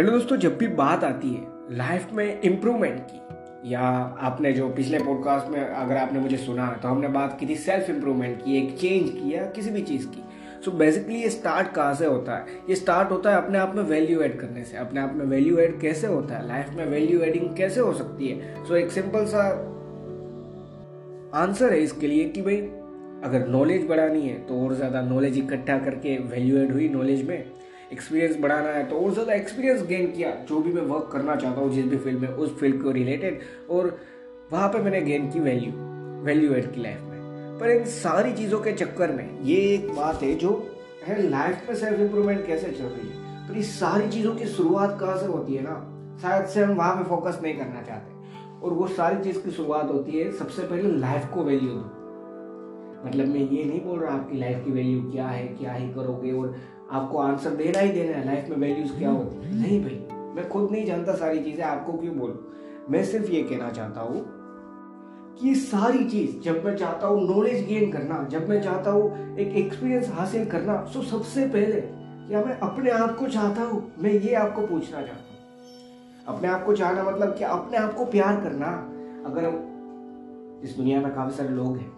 Hello दोस्तों, जब भी बात आती है लाइफ में इम्प्रूवमेंट की, या आपने जो पिछले पॉडकास्ट में अगर आपने मुझे सुना तो हमने बात की थी सेल्फ इम्प्रूवमेंट की, एक चेंज की या किसी भी चीज़ की। सो so बेसिकली ये स्टार्ट कहाँ से होता है? ये स्टार्ट होता है अपने आप में वैल्यू ऐड करने से। अपने आप में वैल्यू ऐड कैसे होता है? लाइफ में वैल्यू एडिंग कैसे हो सकती है? सो so एक सिंपल सा आंसर है इसके लिए कि भाई, अगर नॉलेज बढ़ानी है तो और ज़्यादा नॉलेज इकट्ठा करके वैल्यू एड हुई नॉलेज में एक्सपीरियंस बढ़ाना है तो और ज़्यादा एक्सपीरियंस गेन किया, जो भी मैं वर्क करना चाहता हूँ, जिस भी फ़ील्ड में, उस फ़ील्ड को रिलेटेड और वहाँ पे मैंने गेन की वैल्यू वैल्यू एड की लाइफ में। पर इन सारी चीज़ों के चक्कर में, ये एक बात है जो है लाइफ में सेल्फ इम्प्रूवमेंट कैसे चल रही है? पर इस सारी चीज़ों की शुरुआत कहाँ से होती है ना? शायद से हम वहाँ पे फोकस नहीं करना चाहते। और वो सारी चीज़ की शुरुआत होती है, सबसे पहले लाइफ को वैल्यू दो। मतलब मैं ये नहीं बोल रहा आपकी लाइफ की वैल्यू क्या है, क्या ही करोगे, और आपको आंसर देना ही देना है लाइफ में वैल्यूज़ क्या होती है? नहीं भाई, मैं खुद नहीं जानता सारी चीज़ें, आपको क्यों बोलू? मैं सिर्फ़ ये कहना चाहता हूँ कि सारी चीज़, जब मैं चाहता हूँ नॉलेज गेन करना, जब मैं चाहता हूँ एक एक्सपीरियंस हासिल करना तो सबसे पहले क्या मैं अपने आप को चाहता हूँ? मैं ये आपको पूछना चाहता हूँ। अपने आप को चाहना मतलब क्या अपने आप को प्यार करना। अगर इस दुनिया में काफ़ी सारे लोग हैं,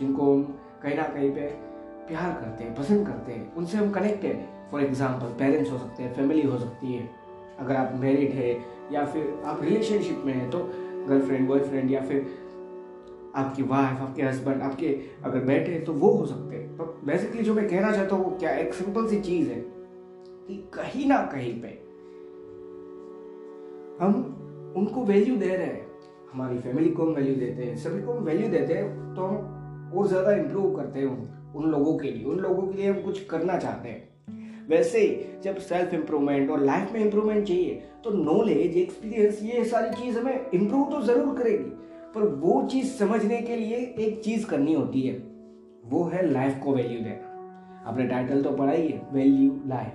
जिनको हम कहीं ना कहीं पे प्यार करते हैं, पसंद करते हैं, उनसे हम कनेक्टेड हैं। फॉर एग्ज़ाम्पल पेरेंट्स हो सकते हैं फैमिली हो सकती है। अगर आप मैरिड है या फिर आप रिलेशनशिप में हैं तो गर्लफ्रेंड बॉयफ्रेंड या फिर आपकी वाइफ आपके हस्बैंड आपके अगर बैठे हैं तो वो हो सकते हैं। तो बेसिकली जो मैं कहना चाहता हूँ, वो क्या एक सिंपल सी चीज़ है कि कहीं ना कहीं पे हम उनको वैल्यू दे रहे हैं। हमारी फैमिली को हम वैल्यू देते हैं, सभी को हम वैल्यू देते हैं तो हम और ज़्यादा इम्प्रूव करते हैं उन लोगों के लिए, उन लोगों के लिए हम कुछ करना चाहते हैं। वैसे ही जब सेल्फ इंप्रूवमेंट और लाइफ में इंप्रूवमेंट चाहिए तो नॉलेज एक्सपीरियंस ये सारी चीज़ हमें इंप्रूव तो ज़रूर करेगी, पर वो चीज़ समझने के लिए एक चीज़ करनी होती है, वो है लाइफ को वैल्यू देना। आपने टाइटल तो पढ़ा ही है वैल्यू लाइफ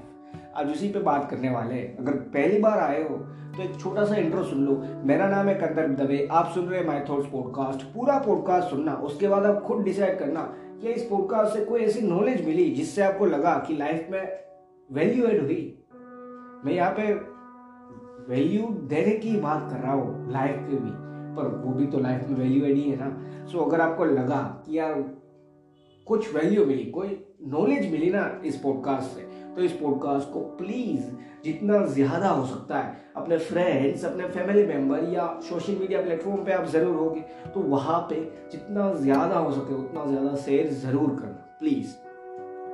आज उसी पे बात करने वाले हैं। अगर पहली बार आए हो तो एक छोटा सा इंट्रो सुन लो। मेरा नाम है कंदर दवे। आप सुन रहे हैं माई थॉट्स पॉडकास्ट पूरा पॉडकास्ट सुनना, उसके बाद आप खुद डिसाइड करना कि इस पॉडकास्ट से कोई ऐसी नॉलेज मिली जिससे आपको लगा कि लाइफ में वैल्यू एड हुई। मैं यहाँ पे वैल्यू देने की बात कर रहा हूँ लाइफ के भी। पर वो भी तो लाइफ में वैल्यू एड ही है ना। सो अगर आपको लगा कि यार कुछ वैल्यू मिली, कोई नॉलेज मिली ना इस पॉडकास्ट से तो इस पॉडकास्ट को प्लीज़ जितना ज़्यादा हो सकता है, अपने फ्रेंड्स अपने फैमिली मेंबर या सोशल मीडिया प्लेटफॉर्म पे आप ज़रूर होगे तो वहाँ पे जितना ज़्यादा हो सके, उतना ज़्यादा शेयर ज़रूर करना प्लीज़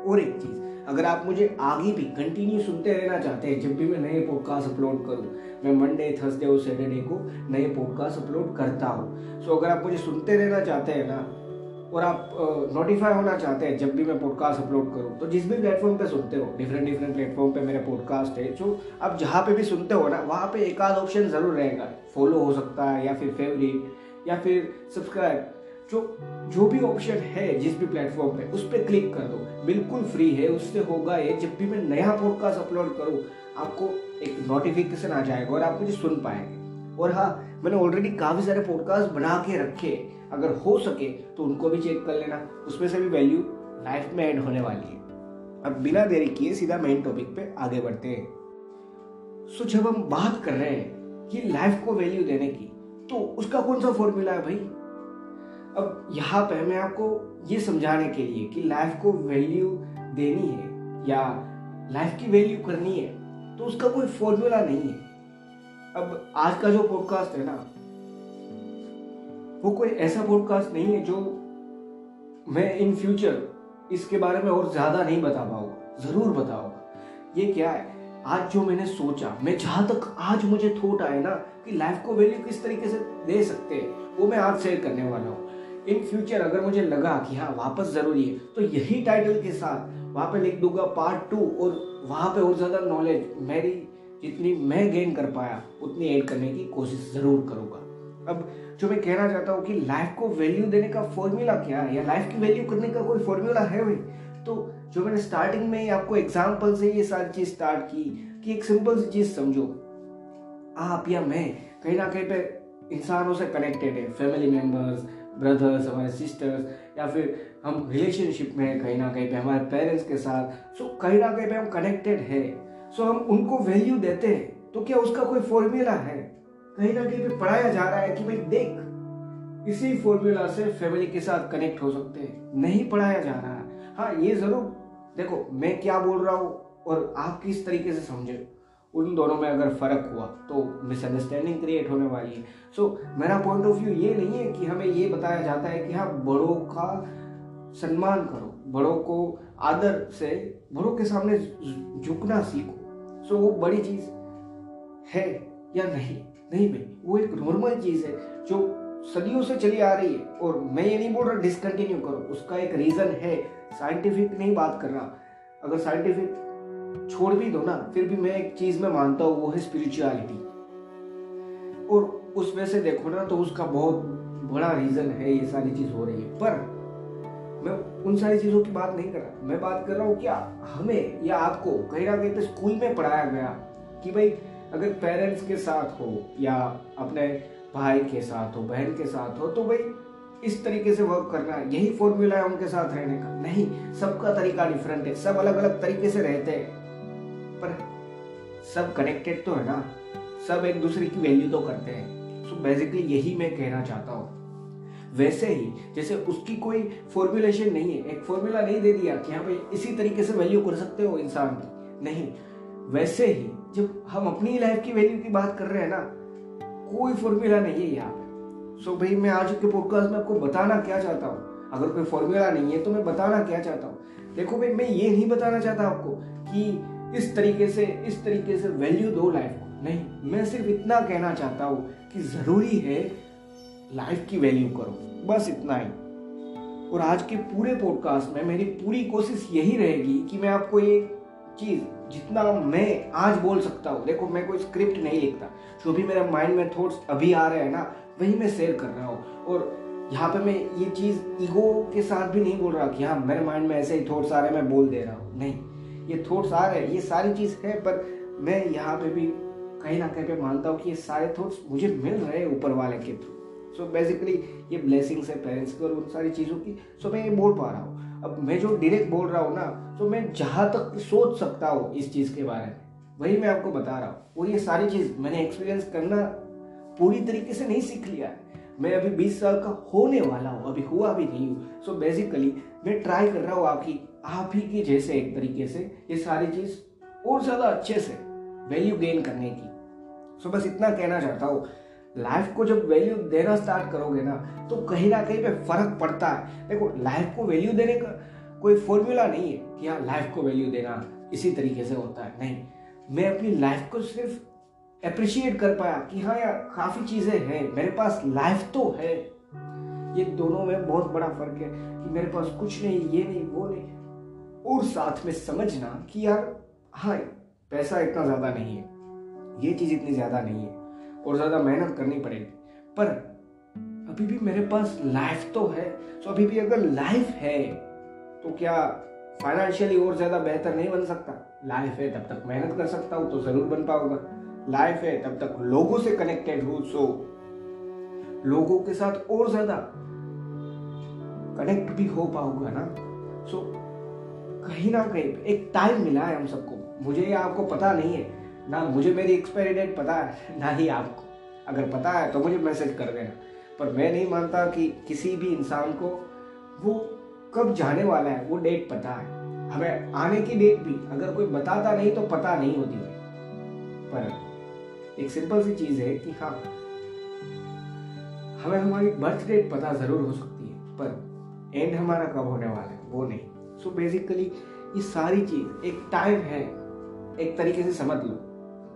और एक चीज़, अगर आप मुझे आगे भी कंटिन्यू सुनते रहना चाहते हैं, जब भी मैं नए पॉडकास्ट अपलोड करूँ, मैं मंडे थर्सडे और सैटरडे को नए पॉडकास्ट अपलोड करता हूँ। सो अगर आप मुझे सुनते रहना चाहते हैं ना और आप नोटिफाई होना चाहते हैं जब भी मैं पॉडकास्ट अपलोड करूँ तो जिस भी प्लेटफॉर्म पे सुनते हो डिफरेंट डिफरेंट प्लेटफॉर्म पे मेरे पॉडकास्ट है, जो आप जहाँ पे भी सुनते हो ना, वहाँ पे एक आध ऑप्शन ज़रूर रहेगा। फॉलो हो सकता है, या फिर फेवरेट या फिर सब्सक्राइब जो जो भी ऑप्शन है जिस भी प्लेटफॉर्म पे, उस पर क्लिक कर दो। बिल्कुल फ्री है, उससे होगा ये, जब भी मैं नया पॉडकास्ट अपलोड करूँ, आपको एक नोटिफिकेशन आ जाएगा और आप मुझे सुन पाएँगे। और हाँ मैंने ऑलरेडी काफ़ी सारे पॉडकास्ट बना के रखे अगर हो सके तो उनको भी चेक कर लेना। उसमें से भी वैल्यू लाइफ में ऐड होने वाली है। अब बिना देरी किए सीधा मेन टॉपिक पे आगे बढ़ते हैं। सो जब हम बात कर रहे हैं कि लाइफ को वैल्यू देने की तो उसका कौन सा फॉर्मूला है भाई? अब यहाँ पे मैं आपको ये समझाने के लिए कि लाइफ को वैल्यू देनी है या लाइफ की वैल्यू करनी है तो उसका कोई फॉर्मूला नहीं है। अब आज का जो पॉडकास्ट है ना वो कोई ऐसा पॉडकास्ट नहीं है जो मैं इन फ्यूचर इसके बारे में और ज़्यादा नहीं बता पाऊँगा। ज़रूर बताऊँगा। ये क्या है? आज जो मैंने सोचा, मैं जहाँ तक आज मुझे थोट आए ना कि लाइफ को वैल्यू किस तरीके से दे सकते हैं, वो मैं आज शेयर करने वाला हूँ। इन फ्यूचर अगर मुझे लगा कि हाँ वापस ज़रूरी है तो यही टाइटल के साथ वहाँ पे लिख दूँगा पार्ट टू और वहाँ पे और ज़्यादा नॉलेज मेरी जितनी मैं गेन कर पाया, उतनी ऐड करने की कोशिश ज़रूर करूँगा। अब जो मैं कहना चाहता हूँ कि लाइफ को वैल्यू देने का फॉर्मूला क्या है? या लाइफ की वैल्यू करने का कोई फॉर्मूला है भाई? तो जो मैंने स्टार्टिंग में आपको एग्ज़ाम्पल से ये सारी चीज़ स्टार्ट की, कि एक सिंपल सी चीज़ समझो। आप या मैं, कहीं ना कहीं पे इंसानों से कनेक्टेड है फैमिली मेंबर्स ब्रदर्स हमारे सिस्टर्स या फिर हम रिलेशनशिप में कहीं ना कहीं पे हमारे पेरेंट्स के साथ। सो कहीं ना कहीं पे हम कनेक्टेड है। सो हम उनको वैल्यू देते हैं। तो क्या उसका कोई फॉर्मूला है? कहीं ना कहीं पे पढ़ाया जा रहा है कि भाई देख इसी फॉर्मूला से फैमिली के साथ कनेक्ट हो सकते हैं। नहीं पढ़ाया जा रहा है। हाँ ये ज़रूर देखो मैं क्या बोल रहा हूँ और आप किस तरीके से समझे उन दोनों में अगर फ़र्क हुआ तो मिसअंडरस्टैंडिंग क्रिएट होने वाली है। सो so, मेरा पॉइंट ऑफ़ व्यू ये नहीं है कि हमें ये बताया जाता है कि हाँ बड़ों का सम्मान करो बड़ों को आदर से बड़ों के सामने झुकना सीखो। सो so, वो बड़ी चीज़ है या नहीं? नहीं भाई, वो एक नॉर्मल चीज़ है, जो सदियों से चली आ रही है। और मैं ये नहीं बोल रहा डिसकंटिन्यू करो। उसका एक रीजन है साइंटिफिक नहीं बात कर रहा। अगर साइंटिफिक छोड़ भी दो ना, फिर भी मैं एक चीज़ में मानता हूँ, वो है स्पिरिचुअलिटी और उसमें से देखो ना तो उसका बहुत बड़ा रीजन है, ये सारी चीज़ हो रही है। पर मैं उन सारी चीज़ों की बात नहीं कर रहा। मैं बात कर रहा हूँ क्या हमें या आपको कहीं ना कहीं पे स्कूल में पढ़ाया गया कि भाई अगर पेरेंट्स के साथ हो या अपने भाई के साथ हो, बहन के साथ हो तो भाई इस तरीके से वर्क करना है यही फॉर्मूला है उनके साथ रहने का। नहीं, सबका तरीका डिफरेंट है, सब अलग अलग तरीके से रहते हैं। पर सब कनेक्टेड तो है ना, सब एक दूसरे की वैल्यू तो करते हैं। सो बेसिकली यही मैं कहना चाहता हूँ। वैसे ही, जैसे उसकी कोई फॉर्मुलेशन नहीं है, एक फॉर्मूला नहीं दे दिया कि हाँ भाई इसी तरीके से वैल्यू कर सकते हो इंसान की। नहीं, वैसे ही जब हम अपनी लाइफ की वैल्यू की बात कर रहे हैं ना, कोई फॉर्मूला नहीं है यहाँ पे। सो भाई, मैं आज के पॉडकास्ट में आपको बताना क्या चाहता हूँ? अगर कोई फॉर्मूला नहीं है तो मैं बताना क्या चाहता हूँ? देखो भाई, मैं ये नहीं बताना चाहता आपको कि इस तरीके से, इस तरीके से वैल्यू दो लाइफ को। नहीं, मैं सिर्फ़ इतना कहना चाहता हूँ कि ज़रूरी है लाइफ की वैल्यू करो। बस इतना ही। और आज के पूरे पॉडकास्ट में मेरी पूरी कोशिश यही रहेगी कि मैं आपको ये चीज़ जितना मैं आज बोल सकता हूँ। देखो, मैं कोई स्क्रिप्ट नहीं लिखता। जो भी मेरे माइंड में थॉट्स अभी आ रहे हैं ना, वही मैं शेयर कर रहा हूँ। और यहाँ पे मैं ये चीज़ ईगो के साथ भी नहीं बोल रहा कि हाँ मेरे माइंड में ऐसे ही थॉट्स आ रहे हैं, मैं बोल दे रहा हूँ। नहीं, ये थॉट्स आ रहे हैं, ये सारी चीज़ है, पर मैं यहाँ पे भी कहीं ना कहीं पे मानता हूँ कि ये सारे थॉट्स मुझे मिल रहे हैं ऊपर वाले के थ्रू सो बेसिकली ये ब्लेसिंग्स है पेरेंट्स की और उन सारी चीज़ों की। सो मैं ये बोल पा रहा हूँ। अब मैं जो डायरेक्ट बोल रहा हूँ ना तो मैं जहाँ तक सोच सकता हूँ इस चीज़ के बारे में, वही मैं आपको बता रहा हूँ। और ये सारी चीज़ मैंने एक्सपीरियंस करना पूरी तरीके से नहीं सीख लिया है। मैं अभी 20 साल का होने वाला हूँ, अभी हुआ भी नहीं हूँ। सो बेसिकली मैं ट्राई कर रहा हूँ आपकी आप ही की जैसे एक तरीके से ये सारी चीज़ और ज़्यादा अच्छे से वैल्यू गेन करने की। सो बस इतना कहना चाहता हूँ। लाइफ को जब वैल्यू देना स्टार्ट करोगे ना तो कहीं ना कहीं पे फ़र्क पड़ता है। देखो लाइफ को वैल्यू देने का कोई फॉर्मूला नहीं है कि हाँ लाइफ को वैल्यू देना इसी तरीके से होता है। नहीं, मैं अपनी लाइफ को सिर्फ़ अप्रिशिएट कर पाया कि हाँ यार, काफ़ी चीज़ें हैं, मेरे पास लाइफ तो है। ये दोनों में बहुत बड़ा फ़र्क है कि मेरे पास कुछ नहीं, ये नहीं, वो नहीं। और साथ में समझना कि यार हाँ पैसा इतना ज़्यादा नहीं है, ये चीज़ इतनी ज़्यादा नहीं है। और ज़्यादा मेहनत करनी पड़ेगी। पर अभी भी मेरे पास लाइफ तो है तो अभी भी अगर लाइफ है तो क्या फाइनेंशियली और ज़्यादा बेहतर नहीं बन सकता? लाइफ है, तब तक मेहनत कर सकता हूँ तो ज़रूर बन पाऊँगा। लाइफ है, तब तक लोगों से कनेक्टेड हूँ सो लोगों के साथ और ज़्यादा कनेक्ट भी हो पाऊँगा ना। सो कहीं ना कहीं एक टाइम मिला है हम सबको। मुझे आपको पता नहीं है। ना मुझे मेरी एक्सपायरी डेट पता है, ना ही आपको। अगर पता है तो मुझे मैसेज कर देना। पर मैं नहीं मानता कि किसी भी इंसान को वो कब जाने वाला है, वो डेट पता है। हमें आने की डेट भी, अगर कोई बताता नहीं तो पता नहीं होती है। पर एक सिंपल सी चीज़ है कि हाँ हमें हमारी बर्थ डेट पता ज़रूर हो सकती है, पर एंड हमारा कब होने वाला है, वो नहीं। सो so बेसिकली ये सारी चीज़, एक टाइम है, एक तरीके से समझ लो।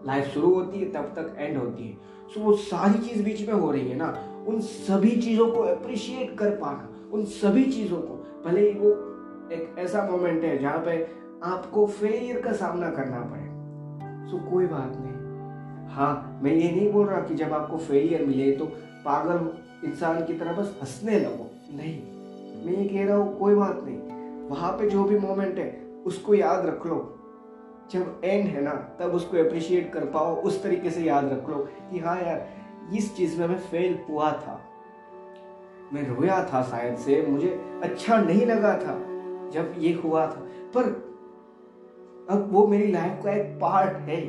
लाइफ शुरू होती है, तब तक एंड होती है। सो वो सारी चीज़ बीच में हो रही है ना। उन सभी चीज़ों को अप्रिशिएट कर पाना, उन सभी चीज़ों को। भले ही वो एक ऐसा मोमेंट है जहाँ पे आपको फेलियर का सामना करना पड़े। सो कोई बात नहीं। हाँ मैं ये नहीं बोल रहा कि जब आपको फेलियर मिले तो पागल इंसान की तरह बस हंसने लगो। नहीं, मैं ये कह रहा हूँ कोई बात नहीं। वहाँ पे जो भी मोमेंट है, उसको याद रख लो। जब एंड है ना, तब उसको अप्रिशिएट कर पाओ, उस तरीके से याद रख लो कि हाँ यार, इस चीज़ में मैं फेल हुआ था। मैं रोया था शायद से, मुझे अच्छा नहीं लगा था जब ये हुआ था। पर अब वो मेरी लाइफ का एक पार्ट है।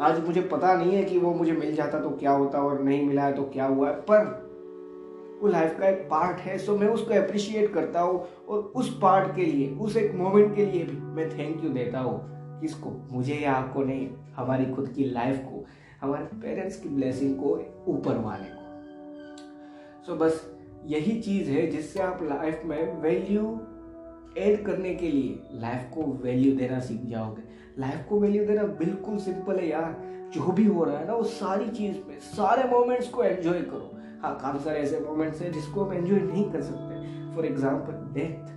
आज मुझे पता नहीं है कि वो मुझे मिल जाता तो क्या होता और नहीं मिला है तो क्या हुआ है, पर वो लाइफ का एक पार्ट है सो मैं उसको अप्रिशिएट करता हूँ और उस पार्ट के लिए उस एक मोमेंट के लिए भी मैं थैंक यू देता हूँ किसको मुझे या आपको नहीं हमारी खुद की लाइफ को हमारे पेरेंट्स की ब्लेसिंग को ऊपर वाले को। सो so, बस यही चीज़ है जिससे आप लाइफ में वैल्यू ऐड करने के लिए लाइफ को वैल्यू देना सीख जाओगे। लाइफ को वैल्यू देना बिल्कुल सिंपल है यार जो भी हो रहा है ना वो सारी चीज़ पे सारे मोमेंट्स को एंजॉय करो। हाँ काफ़ी सारे ऐसे मोमेंट्स हैं जिसको हम एंजॉय नहीं कर सकते. फॉर एग्ज़ाम्पल डेथ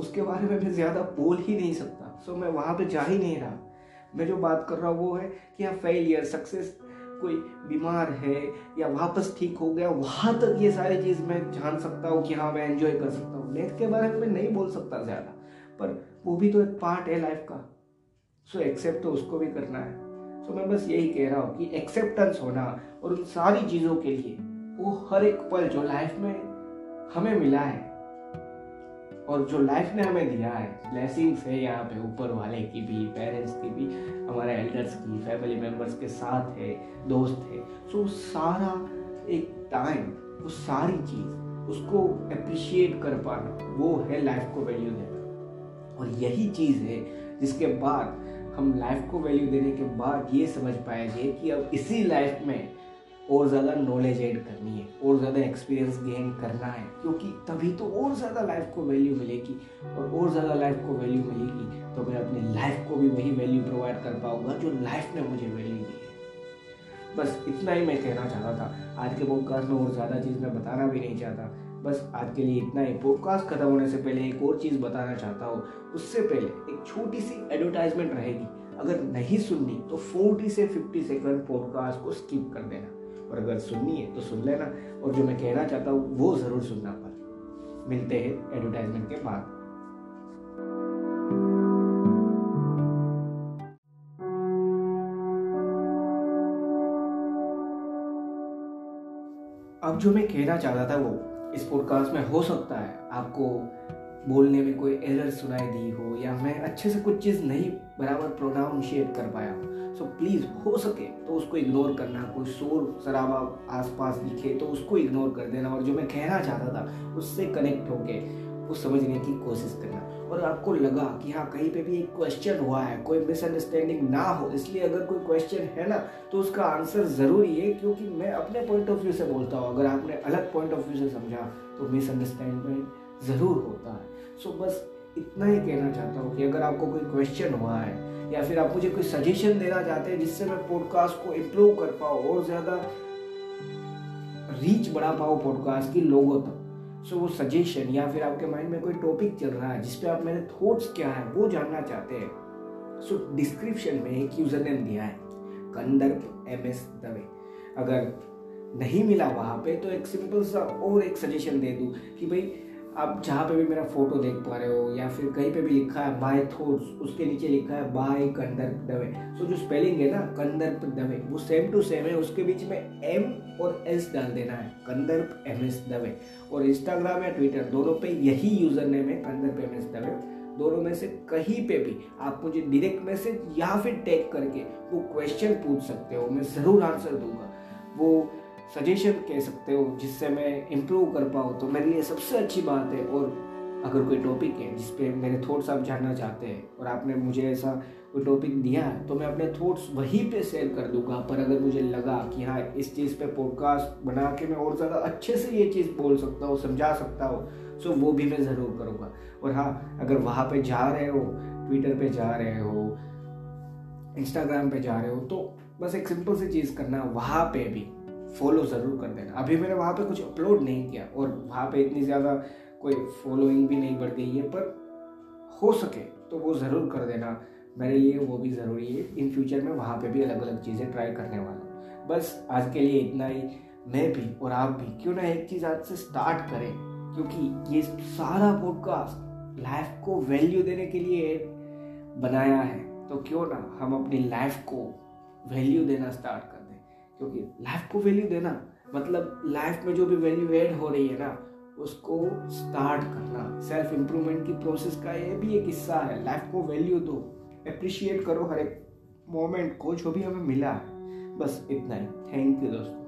उसके बारे में मैं ज़्यादा बोल ही नहीं सकता. सो मैं वहाँ पे जा ही नहीं रहा. मैं जो बात कर रहा हूँ वो है कि हाँ फेलियर सक्सेस कोई बीमार है या वापस ठीक हो गया, वहाँ तक ये सारी चीज़ मैं जान सकता हूँ कि हाँ मैं एंजॉय कर सकता हूँ. डेथ के बारे में नहीं बोल सकता ज़्यादा. पर वो भी तो एक पार्ट है लाइफ का. सो एक्सेप्ट तो उसको भी करना है. सो मैं बस यही कह रहा हूँ कि एक्सेप्टेंस होना और उन सारी चीज़ों के लिए वो हर एक पल जो लाइफ में हमें मिला है और जो लाइफ ने हमें दिया है ब्लेसिंग्स है यहाँ पे ऊपर वाले की भी पेरेंट्स की भी, हमारे एल्डर्स की फैमिली मेंबर्स के साथ है, दोस्त है। सो सारा एक टाइम वो सारी चीज़, उसको अप्रिशिएट कर पाना, वो है लाइफ को वैल्यू देना। और यही चीज़ है जिसके बाद हम लाइफ को वैल्यू देने के बाद ये समझ पाएँगे कि अब इसी लाइफ में और ज़्यादा नॉलेज ऐड करनी है, और ज़्यादा एक्सपीरियंस गेन करना है, क्योंकि तभी तो और ज़्यादा लाइफ को वैल्यू मिलेगी और और ज़्यादा लाइफ को वैल्यू मिलेगी तो मैं अपनी लाइफ को भी वही वैल्यू प्रोवाइड कर पाऊँगा जो लाइफ ने मुझे वैल्यू दी है। बस इतना ही मैं कहना चाहता था। आज के पॉडकास्ट में और ज़्यादा चीज़ मैं बताना भी नहीं चाहता। बस आज के लिए इतना ही। पॉडकास्ट खत्म होने से पहले एक और चीज़ बताना चाहता हूँ। उससे पहले एक छोटी सी एडवर्टाइजमेंट रहेगी। अगर नहीं सुननी तो 40 से 50 सेकंड पॉडकास्ट को स्किप कर देना। और अगर सुननी है तो सुन लेना। और जो मैं कहना चाहता हूँ, वो ज़रूर सुनना पर। मिलते हैं एडवर्टाइजमेंट के बाद। अब जो मैं कहना चाहता था वो इस पॉडकास्ट में हो सकता है आपको बोलने में कोई एरर सुनाई दी हो या मैं अच्छे से कुछ चीज़ नहीं बराबर प्रोनाउंशिएट कर पाया हूँ। सो प्लीज़ हो सके तो उसको इग्नोर करना, कोई शोर शराबा आसपास दिखे तो उसको इग्नोर कर देना। और जो मैं कहना चाहता था, उससे कनेक्ट होके वो समझने की कोशिश करना। और आपको लगा कि हाँ कहीं पे भी एक क्वेश्चन हुआ है, कोई मिसअंडरस्टैंडिंग ना हो, इसलिए अगर कोई क्वेश्चन है ना तो उसका आंसर ज़रूरी है, क्योंकि मैं अपने पॉइंट ऑफ़ व्यू से बोलता हूँ। अगर आपने अलग पॉइंट ऑफ़ व्यू से समझा तो मिसअंडरस्टैंडिंग ज़रूर होता है। सो बस इतना ही कहना चाहता हूँ कि अगर आपको कोई क्वेश्चन हुआ है, या फिर आप मुझे कोई सजेशन देना चाहते हैं, जिससे मैं पॉडकास्ट को इम्प्रूव कर पाऊँ और ज़्यादा रीच बढ़ा पाऊँ पॉडकास्ट की लोगों तक सो वो सजेशन या फिर आपके माइंड में कोई टॉपिक चल रहा है, जिसपे आप मेरे थॉट्स क्या है, वो जानना चाहते हैं। सो डिस्क्रिप्शन में एक यूज़र नेम दिया है कंदर्प एम एस दवे अगर नहीं मिला वहाँ पे तो एक सिंपल सा और एक सजेशन दे दूँ कि भाई आप जहाँ पे भी मेरा फ़ोटो देख पा रहे हो या फिर कहीं पे भी लिखा है बाय थॉट्स उसके नीचे लिखा है बाय कंदर्प दवे सो जो स्पेलिंग है ना कंदर्प दवे वो सेम टू सेम है, उसके बीच में एम और एस डाल देना है कंदर्प एम एस दवे और इंस्टाग्राम या ट्विटर दोनों पे यही यूज़र नेम है कंदर्प एम एस दवे दोनों में से कहीं पे भी आप मुझे डायरेक्ट मैसेज या फिर टैग करके वो क्वेश्चन पूछ सकते हो, मैं ज़रूर आंसर दूँगा. वो सजेशन कह सकते हो, जिससे मैं इम्प्रूव कर पाऊँ तो मेरे लिए सबसे अच्छी बात है। और अगर कोई टॉपिक है, जिस पे मेरे थॉट्स आप जानना चाहते हैं, और आपने मुझे ऐसा कोई टॉपिक दिया तो मैं अपने थॉट्स वहीं पे शेयर कर दूँगा। पर अगर मुझे लगा कि हाँ इस चीज़ पे पॉडकास्ट बना के मैं और ज़्यादा अच्छे से ये चीज़ बोल सकता हूँ, समझा सकता हूँ सो वो भी मैं ज़रूर करूँगा। और हाँ अगर वहाँ पर जा रहे हो ट्विटर पर जा रहे हो इंस्टाग्राम पर जा रहे हो तो बस एक सिंपल सी चीज़ करना, वहाँ पर भी। फॉलो ज़रूर कर देना। अभी मैंने वहाँ पे कुछ अपलोड नहीं किया और वहाँ पे इतनी ज़्यादा कोई फॉलोइंग भी नहीं बढ़ गई है, पर हो सके तो वो ज़रूर कर देना। मेरे लिए वो भी ज़रूरी है। इन फ्यूचर में वहाँ पे भी अलग अलग चीज़ें ट्राई करने वाला हूँ। बस आज के लिए इतना ही। मैं भी और आप भी क्यों ना एक चीज़ आज से स्टार्ट करें? क्योंकि ये सारा पॉडकास्ट लाइफ को वैल्यू देने के लिए बनाया है। तो क्यों ना हम अपनी लाइफ को वैल्यू देना स्टार्ट कर। क्योंकि लाइफ को वैल्यू देना मतलब लाइफ में जो भी वैल्यू एड हो रही है ना, उसको स्टार्ट करना। सेल्फ इम्प्रूवमेंट की प्रोसेस का ये भी एक हिस्सा है। लाइफ को वैल्यू दो। अप्रिशिएट करो हर एक मोमेंट को, जो भी हमें मिला है। बस इतना ही। थैंक यू दोस्तों।